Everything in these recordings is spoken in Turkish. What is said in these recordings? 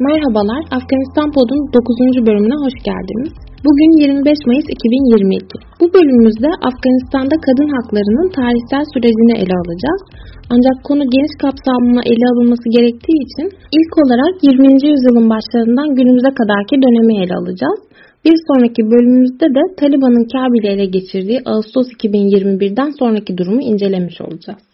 Merhabalar, Afganistan Pod'un 9. bölümüne hoş geldiniz. Bugün 25 Mayıs 2022. Bu bölümümüzde Afganistan'da kadın haklarının tarihsel sürecini ele alacağız. Ancak konu geniş kapsamlı ele alınması gerektiği için ilk olarak 20. yüzyılın başlarından günümüze kadarki dönemi ele alacağız. Bir sonraki bölümümüzde de Taliban'ın Kabil'i ele geçirdiği Ağustos 2021'den sonraki durumu incelemiş olacağız.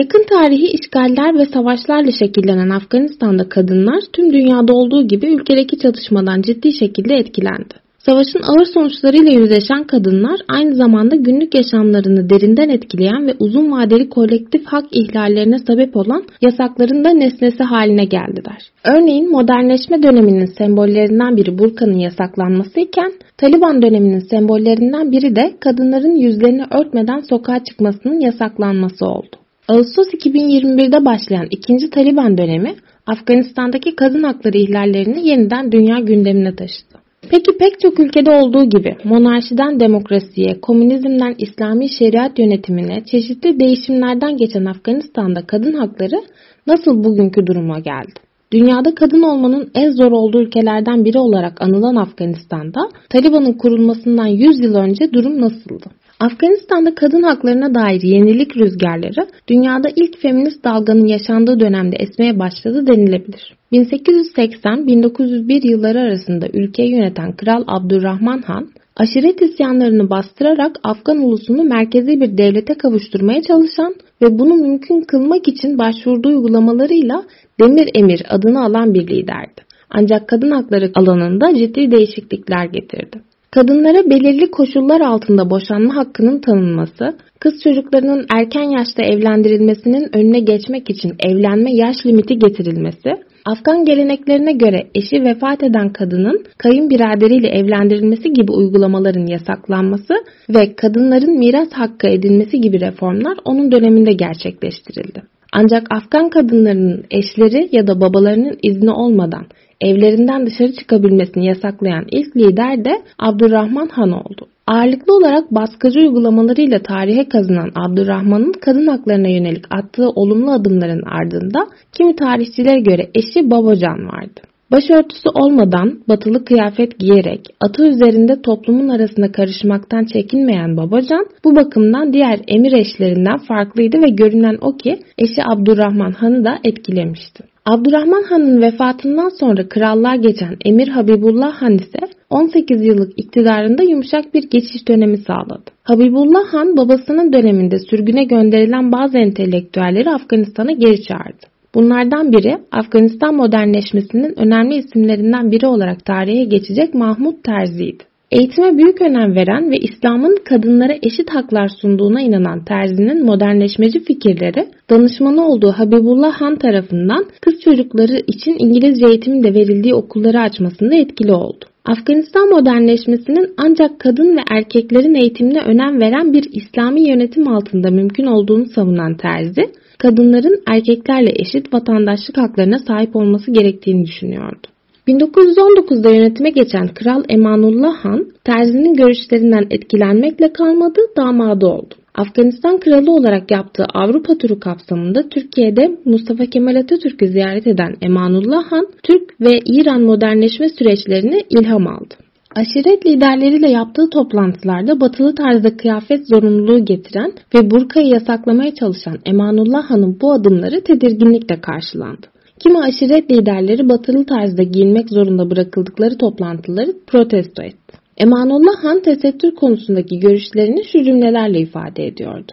Yakın tarihi işgaller ve savaşlarla şekillenen Afganistan'da kadınlar tüm dünyada olduğu gibi ülkedeki çatışmadan ciddi şekilde etkilendi. Savaşın ağır sonuçlarıyla yüzleşen kadınlar aynı zamanda günlük yaşamlarını derinden etkileyen ve uzun vadeli kolektif hak ihlallerine sebep olan yasakların da nesnesi haline geldiler. Örneğin modernleşme döneminin sembollerinden biri burkanın yasaklanması iken Taliban döneminin sembollerinden biri de kadınların yüzlerini örtmeden sokağa çıkmasının yasaklanması oldu. Ağustos 2021'de başlayan ikinci Taliban dönemi Afganistan'daki kadın hakları ihlallerini yeniden dünya gündemine taşıdı. Peki pek çok ülkede olduğu gibi monarşiden demokrasiye, komünizmden İslami şeriat yönetimine çeşitli değişimlerden geçen Afganistan'da kadın hakları nasıl bugünkü duruma geldi? Dünyada kadın olmanın en zor olduğu ülkelerden biri olarak anılan Afganistan'da Taliban'ın kurulmasından 100 yıl önce durum nasıldı? Afganistan'da kadın haklarına dair yenilik rüzgarları dünyada ilk feminist dalganın yaşandığı dönemde esmeye başladı denilebilir. 1880-1901 yılları arasında ülkeyi yöneten Kral Abdurrahman Han, aşiret isyanlarını bastırarak Afgan ulusunu merkezi bir devlete kavuşturmaya çalışan ve bunu mümkün kılmak için başvurduğu uygulamalarıyla Demir Emir adını alan bir liderdi. Ancak kadın hakları alanında ciddi değişiklikler getirdi. Kadınlara belirli koşullar altında boşanma hakkının tanınması, kız çocuklarının erken yaşta evlendirilmesinin önüne geçmek için evlenme yaş limiti getirilmesi, Afgan geleneklerine göre eşi vefat eden kadının kayınbiraderiyle evlendirilmesi gibi uygulamaların yasaklanması ve kadınların miras hakkı edilmesi gibi reformlar onun döneminde gerçekleştirildi. Ancak Afgan kadınlarının eşleri ya da babalarının izni olmadan evlerinden dışarı çıkabilmesini yasaklayan ilk lider de Abdurrahman Han oldu. Ağırlıklı olarak baskıcı uygulamalarıyla tarihe kazınan Abdurrahman'ın kadın haklarına yönelik attığı olumlu adımların ardında kimi tarihçilere göre eşi Babacan vardı. Başörtüsü olmadan batılı kıyafet giyerek atı üzerinde toplumun arasında karışmaktan çekinmeyen Babacan bu bakımdan diğer emir eşlerinden farklıydı ve görünen o ki eşi Abdurrahman Han'ı da etkilemişti. Abdurrahman Han'ın vefatından sonra krallığa geçen Emir Habibullah Han ise 18 yıllık iktidarında yumuşak bir geçiş dönemi sağladı. Habibullah Han babasının döneminde sürgüne gönderilen bazı entelektüelleri Afganistan'a geri çağırdı. Bunlardan biri Afganistan modernleşmesinin önemli isimlerinden biri olarak tarihe geçecek Mahmut Terzi'ydi. Eğitime büyük önem veren ve İslam'ın kadınlara eşit haklar sunduğuna inanan Terzi'nin modernleşmeci fikirleri danışmanı olduğu Habibullah Han tarafından kız çocukları için İngilizce eğitimin de verildiği okulları açmasında etkili oldu. Afganistan modernleşmesinin ancak kadın ve erkeklerin eğitimine önem veren bir İslami yönetim altında mümkün olduğunu savunan Terzi, kadınların erkeklerle eşit vatandaşlık haklarına sahip olması gerektiğini düşünüyordu. 1919'da yönetime geçen Kral Emanullah Han, Terzi'nin görüşlerinden etkilenmekle kalmadı, damadı oldu. Afganistan kralı olarak yaptığı Avrupa turu kapsamında Türkiye'de Mustafa Kemal Atatürk'ü ziyaret eden Emanullah Han, Türk ve İran modernleşme süreçlerini ilham aldı. Aşiret liderleriyle yaptığı toplantılarda batılı tarzda kıyafet zorunluluğu getiren ve burkayı yasaklamaya çalışan Emanullah Han'ın bu adımları tedirginlikle karşılandı. Kimi aşiret liderleri batılı tarzda giyinmek zorunda bırakıldıkları toplantıları protesto etti. Emanullah Han tesettür konusundaki görüşlerini şu cümlelerle ifade ediyordu.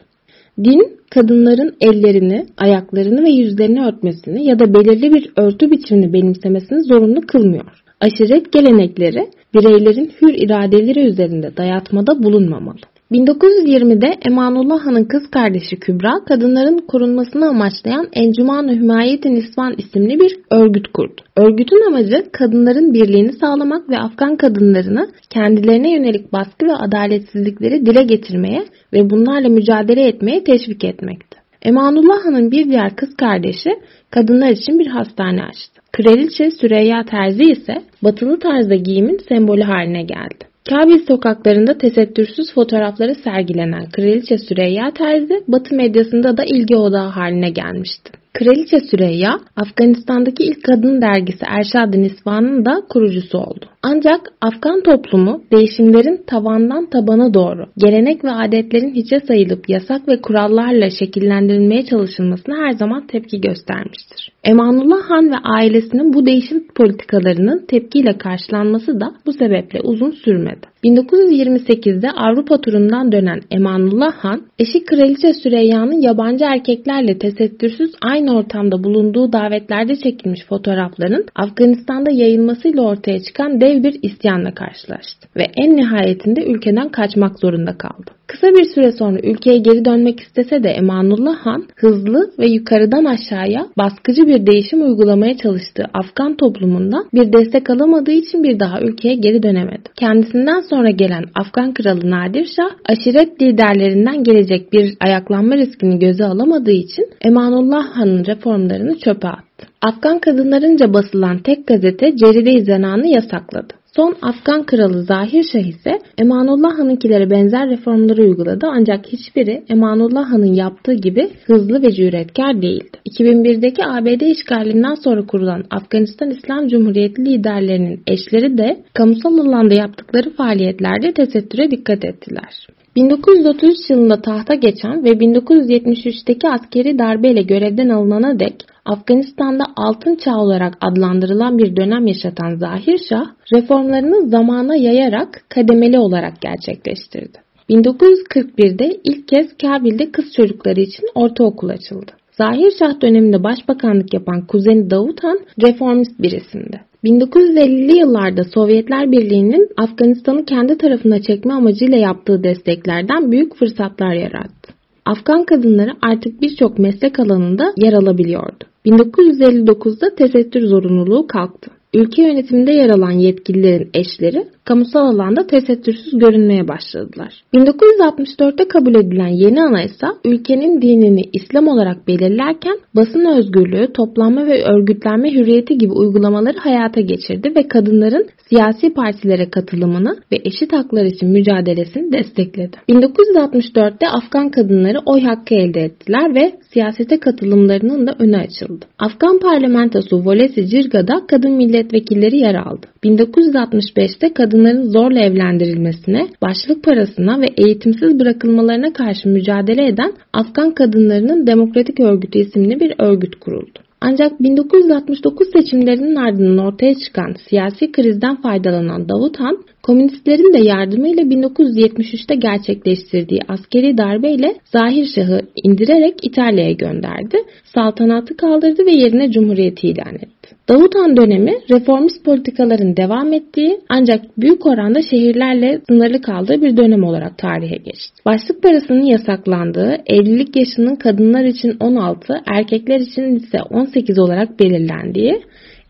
Din, kadınların ellerini, ayaklarını ve yüzlerini örtmesini ya da belirli bir örtü biçimini benimsemesini zorunlu kılmıyor. Aşiret gelenekleri bireylerin hür iradeleri üzerinde dayatmada bulunmamalı. 1920'de Emanullah Han'ın kız kardeşi Kübra, kadınların korunmasını amaçlayan Encüman-ı Hümayet-i Nisvan isimli bir örgüt kurdu. Örgütün amacı kadınların birliğini sağlamak ve Afgan kadınlarını kendilerine yönelik baskı ve adaletsizlikleri dile getirmeye ve bunlarla mücadele etmeye teşvik etmekti. Emanullah Han'ın bir diğer kız kardeşi kadınlar için bir hastane açtı. Kraliçe Süreyya Terzi ise batılı tarzda giyimin sembolü haline geldi. Kabil sokaklarında tesettürsüz fotoğrafları sergilenen Kraliçe Süreyya Terzi, Batı medyasında da ilgi odağı haline gelmişti. Kraliçe Süreyya, Afganistan'daki ilk kadın dergisi Erşad-ı Nisvan'ın da kurucusu oldu. Ancak Afgan toplumu değişimlerin tabandan tabana doğru, gelenek ve adetlerin hiçe sayılıp yasak ve kurallarla şekillendirilmeye çalışılmasına her zaman tepki göstermiştir. Emanullah Han ve ailesinin bu değişim politikalarının tepkiyle karşılanması da bu sebeple uzun sürmedi. 1928'de Avrupa turundan dönen Emanullah Han, eşi Kraliçe Süreyya'nın yabancı erkeklerle tesettürsüz aynı ortamda bulunduğu davetlerde çekilmiş fotoğrafların Afganistan'da yayılmasıyla ortaya çıkan dev bir isyanla karşılaştı ve en nihayetinde ülkeden kaçmak zorunda kaldı. Kısa bir süre sonra ülkeye geri dönmek istese de Emanullah Han hızlı ve yukarıdan aşağıya baskıcı bir değişim uygulamaya çalıştığı Afgan toplumundan bir destek alamadığı için bir daha ülkeye geri dönemedi. Kendisinden sonra gelen Afgan kralı Nadir Şah aşiret liderlerinden gelecek bir ayaklanma riskini göze alamadığı için Emanullah Han'ın reformlarını çöpe attı. Afgan kadınlarınca basılan tek gazete Ceride-i Zenan'ı yasakladı. Son Afgan kralı Zahir Şah ise Emanullah Han'ınkilere benzer reformları uyguladı ancak hiçbiri Emanullah Han'ın yaptığı gibi hızlı ve cüretkar değildi. 2001'deki ABD işgalinden sonra kurulan Afganistan İslam Cumhuriyeti liderlerinin eşleri de kamusal alanda yaptıkları faaliyetlerde tesettüre dikkat ettiler. 1933 yılında tahta geçen ve 1973'teki askeri darbeyle görevden alınana dek Afganistan'da altın çağ olarak adlandırılan bir dönem yaşatan Zahir Şah, reformlarını zamana yayarak kademeli olarak gerçekleştirdi. 1941'de ilk kez Kabil'de kız çocukları için ortaokul açıldı. Zahir Şah döneminde başbakanlık yapan kuzeni Davut Han reformist bir isimdi. 1950'li yıllarda Sovyetler Birliği'nin Afganistan'ı kendi tarafına çekme amacıyla yaptığı desteklerden büyük fırsatlar yarattı. Afgan kadınları artık birçok meslek alanında yer alabiliyordu. 1959'da tesettür zorunluluğu kalktı. Ülke yönetiminde yer alan yetkililerin eşleri kamusal alanda tesettürsüz görünmeye başladılar. 1964'te kabul edilen yeni anayasa ülkenin dinini İslam olarak belirlerken basın özgürlüğü, toplanma ve örgütlenme hürriyeti gibi uygulamaları hayata geçirdi ve kadınların siyasi partilere katılımını ve eşit haklar için mücadelesini destekledi. 1964'te Afgan kadınları oy hakkı elde ettiler ve siyasete katılımlarının da önü açıldı. Afgan parlamentosu Volesi Cirga'da kadın milletvekilleri yer aldı. 1965'te kadınların zorla evlendirilmesine, başlık parasına ve eğitimsiz bırakılmalarına karşı mücadele eden Afgan Kadınlarının Demokratik Örgütü isimli bir örgüt kuruldu. Ancak 1969 seçimlerinin ardından ortaya çıkan siyasi krizden faydalanan Davut Han, komünistlerin de yardımıyla 1973'te gerçekleştirdiği askeri darbeyle Zahir Şah'ı indirerek İtalya'ya gönderdi, saltanatı kaldırdı ve yerine cumhuriyeti ilan etti. Davut dönemi reformist politikaların devam ettiği ancak büyük oranda şehirlerle sınırlı kaldığı bir dönem olarak tarihe geçti. Başlık parasının yasaklandığı, evlilik yaşının kadınlar için 16, erkekler için ise 18 olarak belirlendiği,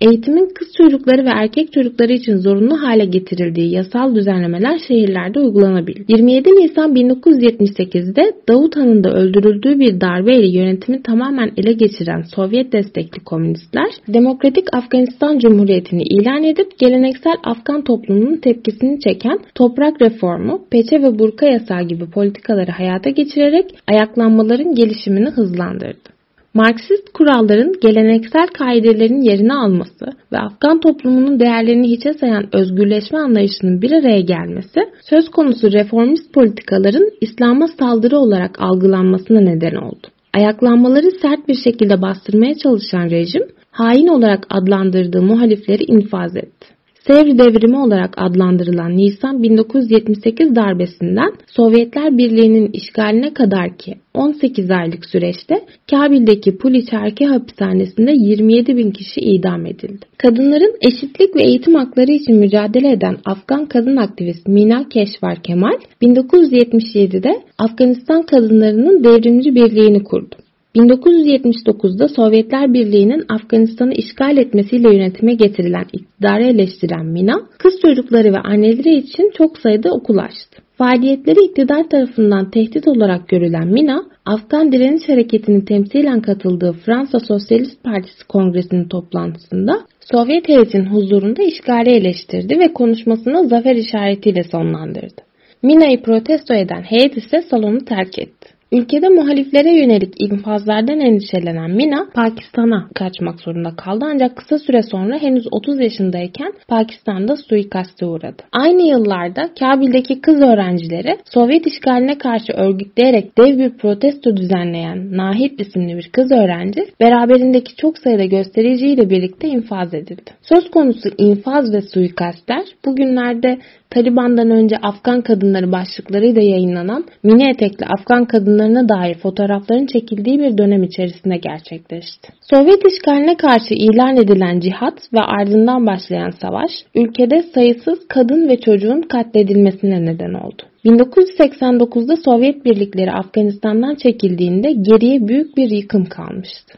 Eğitimin kız çocukları ve erkek çocukları için zorunlu hale getirildiği yasal düzenlemeler şehirlerde uygulanabildi. 27 Nisan 1978'de Davut Han'ın da öldürüldüğü bir darbeyle yönetimi tamamen ele geçiren Sovyet destekli komünistler Demokratik Afganistan Cumhuriyeti'ni ilan edip geleneksel Afgan toplumunun tepkisini çeken toprak reformu, peçe ve burka yasağı gibi politikaları hayata geçirerek ayaklanmaların gelişimini hızlandırdı. Marksist kuralların geleneksel kaidelerin yerini alması ve Afgan toplumunun değerlerini hiçe sayan özgürleşme anlayışının bir araya gelmesi, söz konusu reformist politikaların İslam'a saldırı olarak algılanmasına neden oldu. Ayaklanmaları sert bir şekilde bastırmaya çalışan rejim, hain olarak adlandırdığı muhalifleri infaz etti. Sevr devrimi olarak adlandırılan Nisan 1978 darbesinden Sovyetler Birliği'nin işgaline kadar ki 18 aylık süreçte Kabil'deki Puliçerki hapishanesinde 27 bin kişi idam edildi. Kadınların eşitlik ve eğitim hakları için mücadele eden Afgan kadın aktivist Mina Keşvar Kemal 1977'de Afganistan kadınlarının devrimci birliğini kurdu. 1979'da Sovyetler Birliği'nin Afganistan'ı işgal etmesiyle yönetime getirilen iktidarı eleştiren Mina, kız çocukları ve anneleri için çok sayıda okul açtı. Faaliyetleri iktidar tarafından tehdit olarak görülen Mina, Afgan Direniş Hareketi'nin temsilen katıldığı Fransa Sosyalist Partisi Kongresi'nin toplantısında Sovyet heyetin huzurunda işgali eleştirdi ve konuşmasını zafer işaretiyle sonlandırdı. Mina'yı protesto eden heyet ise salonu terk etti. Ülkede muhaliflere yönelik infazlardan endişelenen Mina Pakistan'a kaçmak zorunda kaldı ancak kısa süre sonra henüz 30 yaşındayken Pakistan'da suikaste uğradı. Aynı yıllarda Kabil'deki kız öğrencileri Sovyet işgaline karşı örgütleyerek dev bir protesto düzenleyen Nahid isimli bir kız öğrenci beraberindeki çok sayıda göstericiyle birlikte infaz edildi. Söz konusu infaz ve suikastler bugünlerde Taliban'dan önce Afgan kadınları başlıklarıyla yayınlanan mini etekli Afgan kadınlarına dair fotoğrafların çekildiği bir dönem içerisinde gerçekleşti. Sovyet işgaline karşı ilan edilen cihat ve ardından başlayan savaş ülkede sayısız kadın ve çocuğun katledilmesine neden oldu. 1989'da Sovyet birlikleri Afganistan'dan çekildiğinde geriye büyük bir yıkım kalmıştı.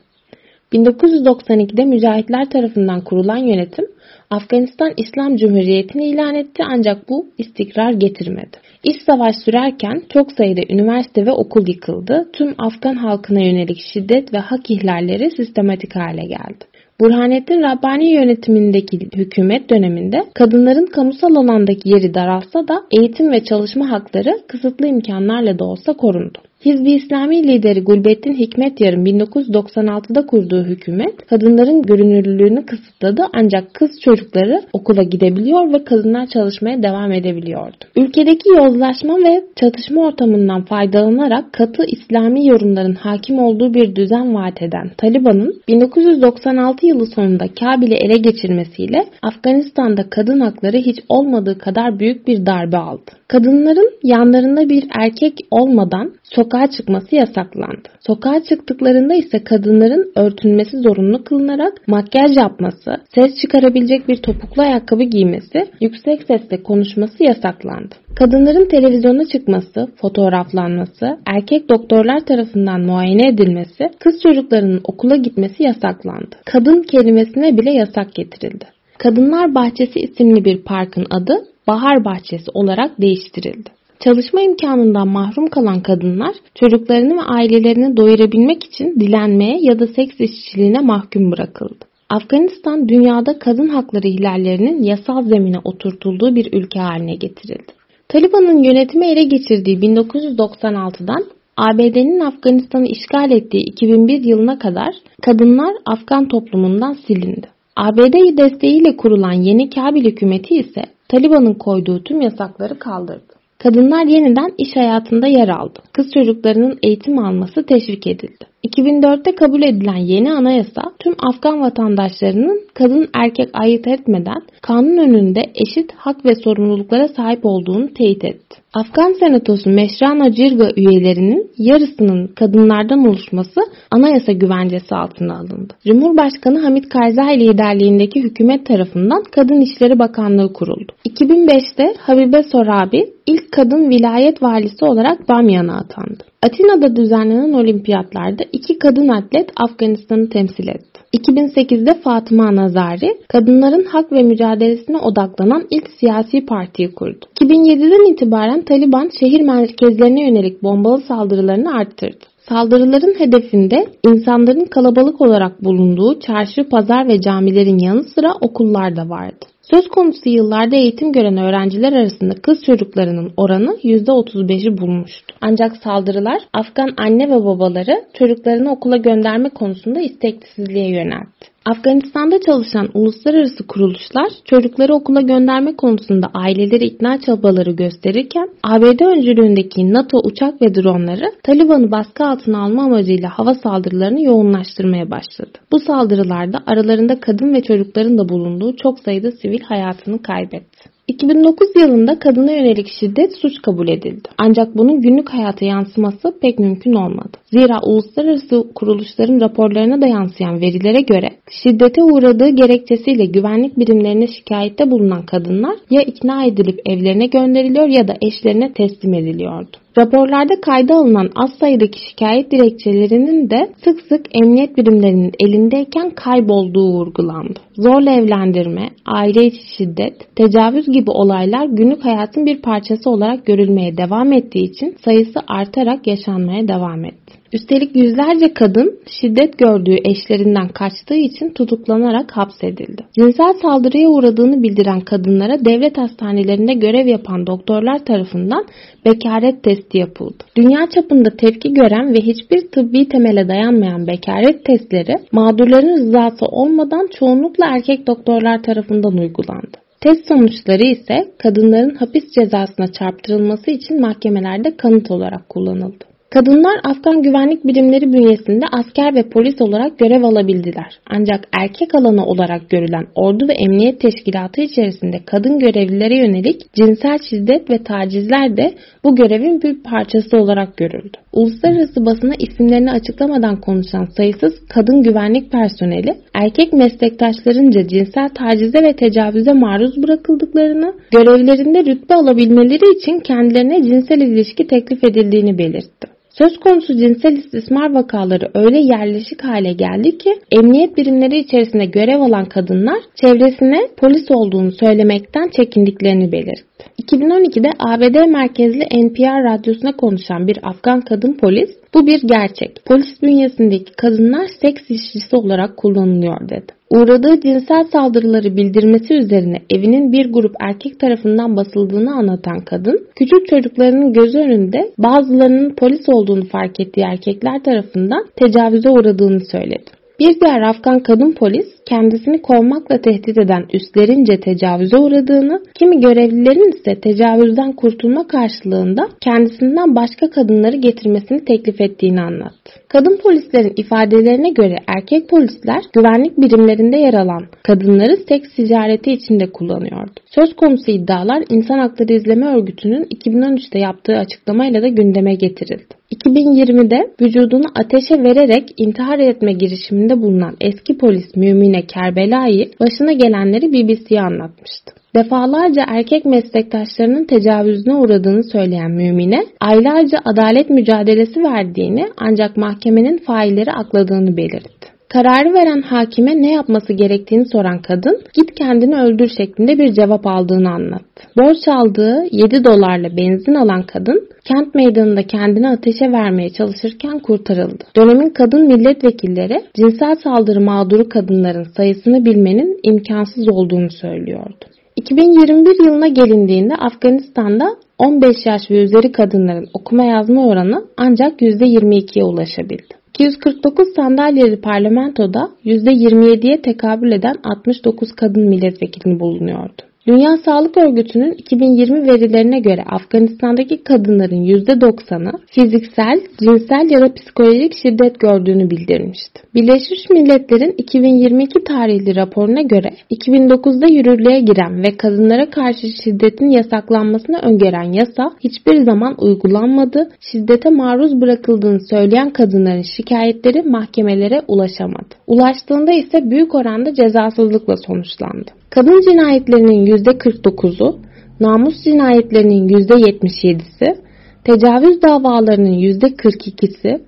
1992'de mücahitler tarafından kurulan yönetim Afganistan İslam Cumhuriyeti'ni ilan etti ancak bu istikrar getirmedi. İç savaş sürerken çok sayıda üniversite ve okul yıkıldı. Tüm Afgan halkına yönelik şiddet ve hak ihlalleri sistematik hale geldi. Burhanettin Rabbani yönetimindeki hükümet döneminde kadınların kamusal alandaki yeri daralsa da eğitim ve çalışma hakları kısıtlı imkanlarla da olsa korundu. Hizbi İslami lideri Gulbettin Hikmetyar'ın 1996'da kurduğu hükümet kadınların görünürlülüğünü kısıtladı ancak kız çocukları okula gidebiliyor ve kadınlar çalışmaya devam edebiliyordu. Ülkedeki yozlaşma ve çatışma ortamından faydalanarak katı İslami yorumların hakim olduğu bir düzen vaat eden Taliban'ın 1996 yılı sonunda Kabil'i ele geçirmesiyle Afganistan'da kadın hakları hiç olmadığı kadar büyük bir darbe aldı. Kadınların yanlarında bir erkek olmadan sokağa çıkması yasaklandı. Sokağa çıktıklarında ise kadınların örtünmesi zorunlu kılınarak makyaj yapması, ses çıkarabilecek bir topuklu ayakkabı giymesi, yüksek sesle konuşması yasaklandı. Kadınların televizyona çıkması, fotoğraflanması, erkek doktorlar tarafından muayene edilmesi, kız çocuklarının okula gitmesi yasaklandı. Kadın kelimesine bile yasak getirildi. Kadınlar Bahçesi isimli bir parkın adı Bahar Bahçesi olarak değiştirildi. Çalışma imkanından mahrum kalan kadınlar çocuklarını ve ailelerini doyurabilmek için dilenmeye ya da seks işçiliğine mahkum bırakıldı. Afganistan dünyada kadın hakları ihlallerinin yasal zemine oturtulduğu bir ülke haline getirildi. Taliban'ın yönetimi ele geçirdiği 1996'dan ABD'nin Afganistan'ı işgal ettiği 2001 yılına kadar kadınlar Afgan toplumundan silindi. ABD desteğiyle kurulan yeni Kabil hükümeti ise Taliban'ın koyduğu tüm yasakları kaldırdı. Kadınlar yeniden iş hayatında yer aldı. Kız çocuklarının eğitim alması teşvik edildi. 2004'te kabul edilen yeni anayasa tüm Afgan vatandaşlarının kadın erkek ayırt etmeden kanun önünde eşit hak ve sorumluluklara sahip olduğunu teyit etti. Afgan Senatosu Meşrana Cirga üyelerinin yarısının kadınlardan oluşması anayasa güvencesi altına alındı. Cumhurbaşkanı Hamit Karzai liderliğindeki hükümet tarafından Kadın İşleri Bakanlığı kuruldu. 2005'te Habibe Sorabi ilk kadın vilayet valisi olarak Bamyan'a atandı. Atina'da düzenlenen olimpiyatlarda iki kadın atlet Afganistan'ı temsil etti. 2008'de Fatıma Nazari, kadınların hak ve mücadelesine odaklanan ilk siyasi partiyi kurdu. 2007'den itibaren Taliban şehir merkezlerine yönelik bombalı saldırılarını arttırdı. Saldırıların hedefinde insanların kalabalık olarak bulunduğu çarşı, pazar ve camilerin yanı sıra okullar da vardı. Söz konusu yıllarda eğitim gören öğrenciler arasında kız çocuklarının oranı %35'i bulmuştu. Ancak saldırılar Afgan anne ve babaları çocuklarını okula gönderme konusunda isteksizliğe yöneltti. Afganistan'da çalışan uluslararası kuruluşlar çocukları okula gönderme konusunda aileleri ikna çabaları gösterirken ABD öncülüğündeki NATO uçak ve dronları Taliban'ı baskı altına alma amacıyla hava saldırılarını yoğunlaştırmaya başladı. Bu saldırılarda aralarında kadın ve çocukların da bulunduğu çok sayıda sivil hayatını kaybetti. 2009 yılında kadına yönelik şiddet suç kabul edildi. Ancak bunun günlük hayata yansıması pek mümkün olmadı. Zira uluslararası kuruluşların raporlarına da yansıyan verilere göre şiddete uğradığı gerekçesiyle güvenlik birimlerine şikayette bulunan kadınlar ya ikna edilip evlerine gönderiliyor ya da eşlerine teslim ediliyordu. Raporlarda kayda alınan az sayıdaki şikayet dilekçelerinin de sık sık emniyet birimlerinin elindeyken kaybolduğu vurgulandı. Zorla evlendirme, aile içi şiddet, tecavüz gibi olaylar günlük hayatın bir parçası olarak görülmeye devam ettiği için sayısı artarak yaşanmaya devam etti. Üstelik yüzlerce kadın şiddet gördüğü eşlerinden kaçtığı için tutuklanarak hapsedildi. Cinsel saldırıya uğradığını bildiren kadınlara devlet hastanelerinde görev yapan doktorlar tarafından bekaret testi yapıldı. Dünya çapında tepki gören ve hiçbir tıbbi temele dayanmayan bekaret testleri mağdurların rızası olmadan çoğunlukla erkek doktorlar tarafından uygulandı. Test sonuçları ise kadınların hapis cezasına çarptırılması için mahkemelerde kanıt olarak kullanıldı. Kadınlar Afgan güvenlik birimleri bünyesinde asker ve polis olarak görev alabildiler. Ancak erkek alanı olarak görülen ordu ve emniyet teşkilatı içerisinde kadın görevlilere yönelik cinsel şiddet ve tacizler de bu görevin bir parçası olarak görüldü. Uluslararası basına isimlerini açıklamadan konuşan sayısız kadın güvenlik personeli erkek meslektaşlarınca cinsel tacize ve tecavüze maruz bırakıldıklarını, görevlerinde rütbe alabilmeleri için kendilerine cinsel ilişki teklif edildiğini belirtti. Söz konusu cinsel istismar vakaları öyle yerleşik hale geldi ki emniyet birimleri içerisinde görev alan kadınlar çevresine polis olduğunu söylemekten çekindiklerini belirtti. 2012'de ABD merkezli NPR radyosuna konuşan bir Afgan kadın polis bu bir gerçek. Polis bünyesindeki kadınlar seks işçisi olarak kullanılıyor dedi. Uğradığı cinsel saldırıları bildirmesi üzerine evinin bir grup erkek tarafından basıldığını anlatan kadın, küçük çocuklarının gözü önünde bazılarının polis olduğunu fark ettiği erkekler tarafından tecavüze uğradığını söyledi. Bir diğer Afgan kadın polis kendisini kovmakla tehdit eden üstlerince tecavüze uğradığını, kimi görevlilerin ise tecavüzden kurtulma karşılığında kendisinden başka kadınları getirmesini teklif ettiğini anlattı. Kadın polislerin ifadelerine göre erkek polisler güvenlik birimlerinde yer alan kadınları seks ticareti içinde kullanıyordu. Söz konusu iddialar İnsan Hakları İzleme Örgütü'nün 2013'te yaptığı açıklamayla da gündeme getirildi. 2020'de vücudunu ateşe vererek intihar etme girişiminde bulunan eski polis Mümine Kerbelai başına gelenleri BBC'ye anlatmıştı. Defalarca erkek meslektaşlarının tecavüzüne uğradığını söyleyen Mümine, aylarca adalet mücadelesi verdiğini ancak mahkemenin failleri akladığını belirtti. Kararı veren hakime ne yapması gerektiğini soran kadın git kendini öldür şeklinde bir cevap aldığını anlattı. Borç aldığı 7 dolarla benzin alan kadın kent meydanında kendini ateşe vermeye çalışırken kurtarıldı. Dönemin kadın milletvekilleri cinsel saldırı mağduru kadınların sayısını bilmenin imkansız olduğunu söylüyordu. 2021 yılına gelindiğinde Afganistan'da 15 yaş ve üzeri kadınların okuma yazma oranı ancak %22'ye ulaşabildi. 249 sandalyeli parlamentoda %27'ye tekabül eden 69 kadın milletvekili bulunuyordu. Dünya Sağlık Örgütü'nün 2020 verilerine göre Afganistan'daki kadınların %90'ı fiziksel, cinsel ya da psikolojik şiddet gördüğünü bildirmişti. Birleşmiş Milletler'in 2022 tarihli raporuna göre 2009'da yürürlüğe giren ve kadınlara karşı şiddetin yasaklanmasını öngören yasa hiçbir zaman uygulanmadı, şiddete maruz bırakıldığını söyleyen kadınların şikayetleri mahkemelere ulaşamadı. Ulaştığında ise büyük oranda cezasızlıkla sonuçlandı. Kadın cinayetlerinin %49'u, namus cinayetlerinin %77'si, tecavüz davalarının %42'si,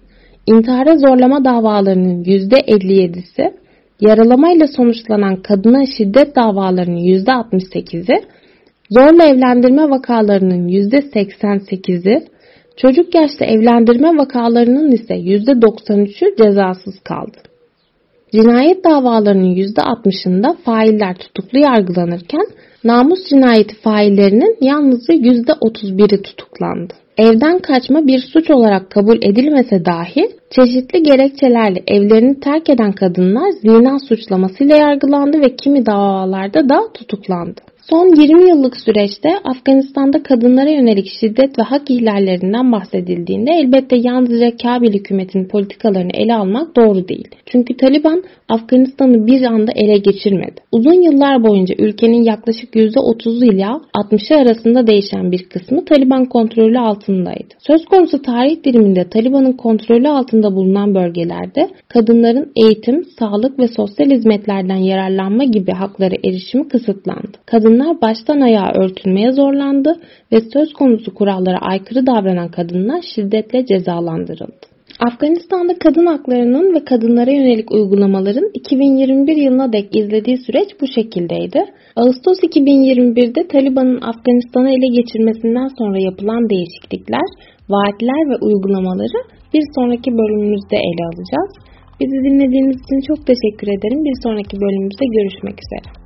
intihara zorlama davalarının %57'si, yaralamayla sonuçlanan kadına şiddet davalarının %68'i, zorla evlendirme vakalarının %88'i, çocuk yaşta evlendirme vakalarının ise %93'ü cezasız kaldı. Cinayet davalarının %60'ında failler tutuklu yargılanırken namus cinayeti faillerinin yalnızca %31'i tutuklandı. Evden kaçma bir suç olarak kabul edilmese dahi çeşitli gerekçelerle evlerini terk eden kadınlar zina suçlamasıyla yargılandı ve kimi davalarda da tutuklandı. Son 20 yıllık süreçte Afganistan'da kadınlara yönelik şiddet ve hak ihlallerinden bahsedildiğinde elbette yalnızca Kabil hükümetinin politikalarını ele almak doğru değil. Çünkü Taliban Afganistan'ı bir anda ele geçirmedi. Uzun yıllar boyunca ülkenin yaklaşık %30'u ile 60'ı arasında değişen bir kısmı Taliban kontrolü altındaydı. Söz konusu tarih diliminde Taliban'ın kontrolü altında bulunan bölgelerde kadınların eğitim, sağlık ve sosyal hizmetlerden yararlanma gibi hakları erişimi kısıtlandı. Kadınlar baştan ayağa örtülmeye zorlandı ve söz konusu kurallara aykırı davranan kadınlar şiddetle cezalandırıldı. Afganistan'da kadın haklarının ve kadınlara yönelik uygulamaların 2021 yılına dek izlediği süreç bu şekildeydi. Ağustos 2021'de Taliban'ın Afganistan'ı ele geçirmesinden sonra yapılan değişiklikler, vaatler ve uygulamaları bir sonraki bölümümüzde ele alacağız. Bizi dinlediğiniz için çok teşekkür ederim. Bir sonraki bölümümüzde görüşmek üzere.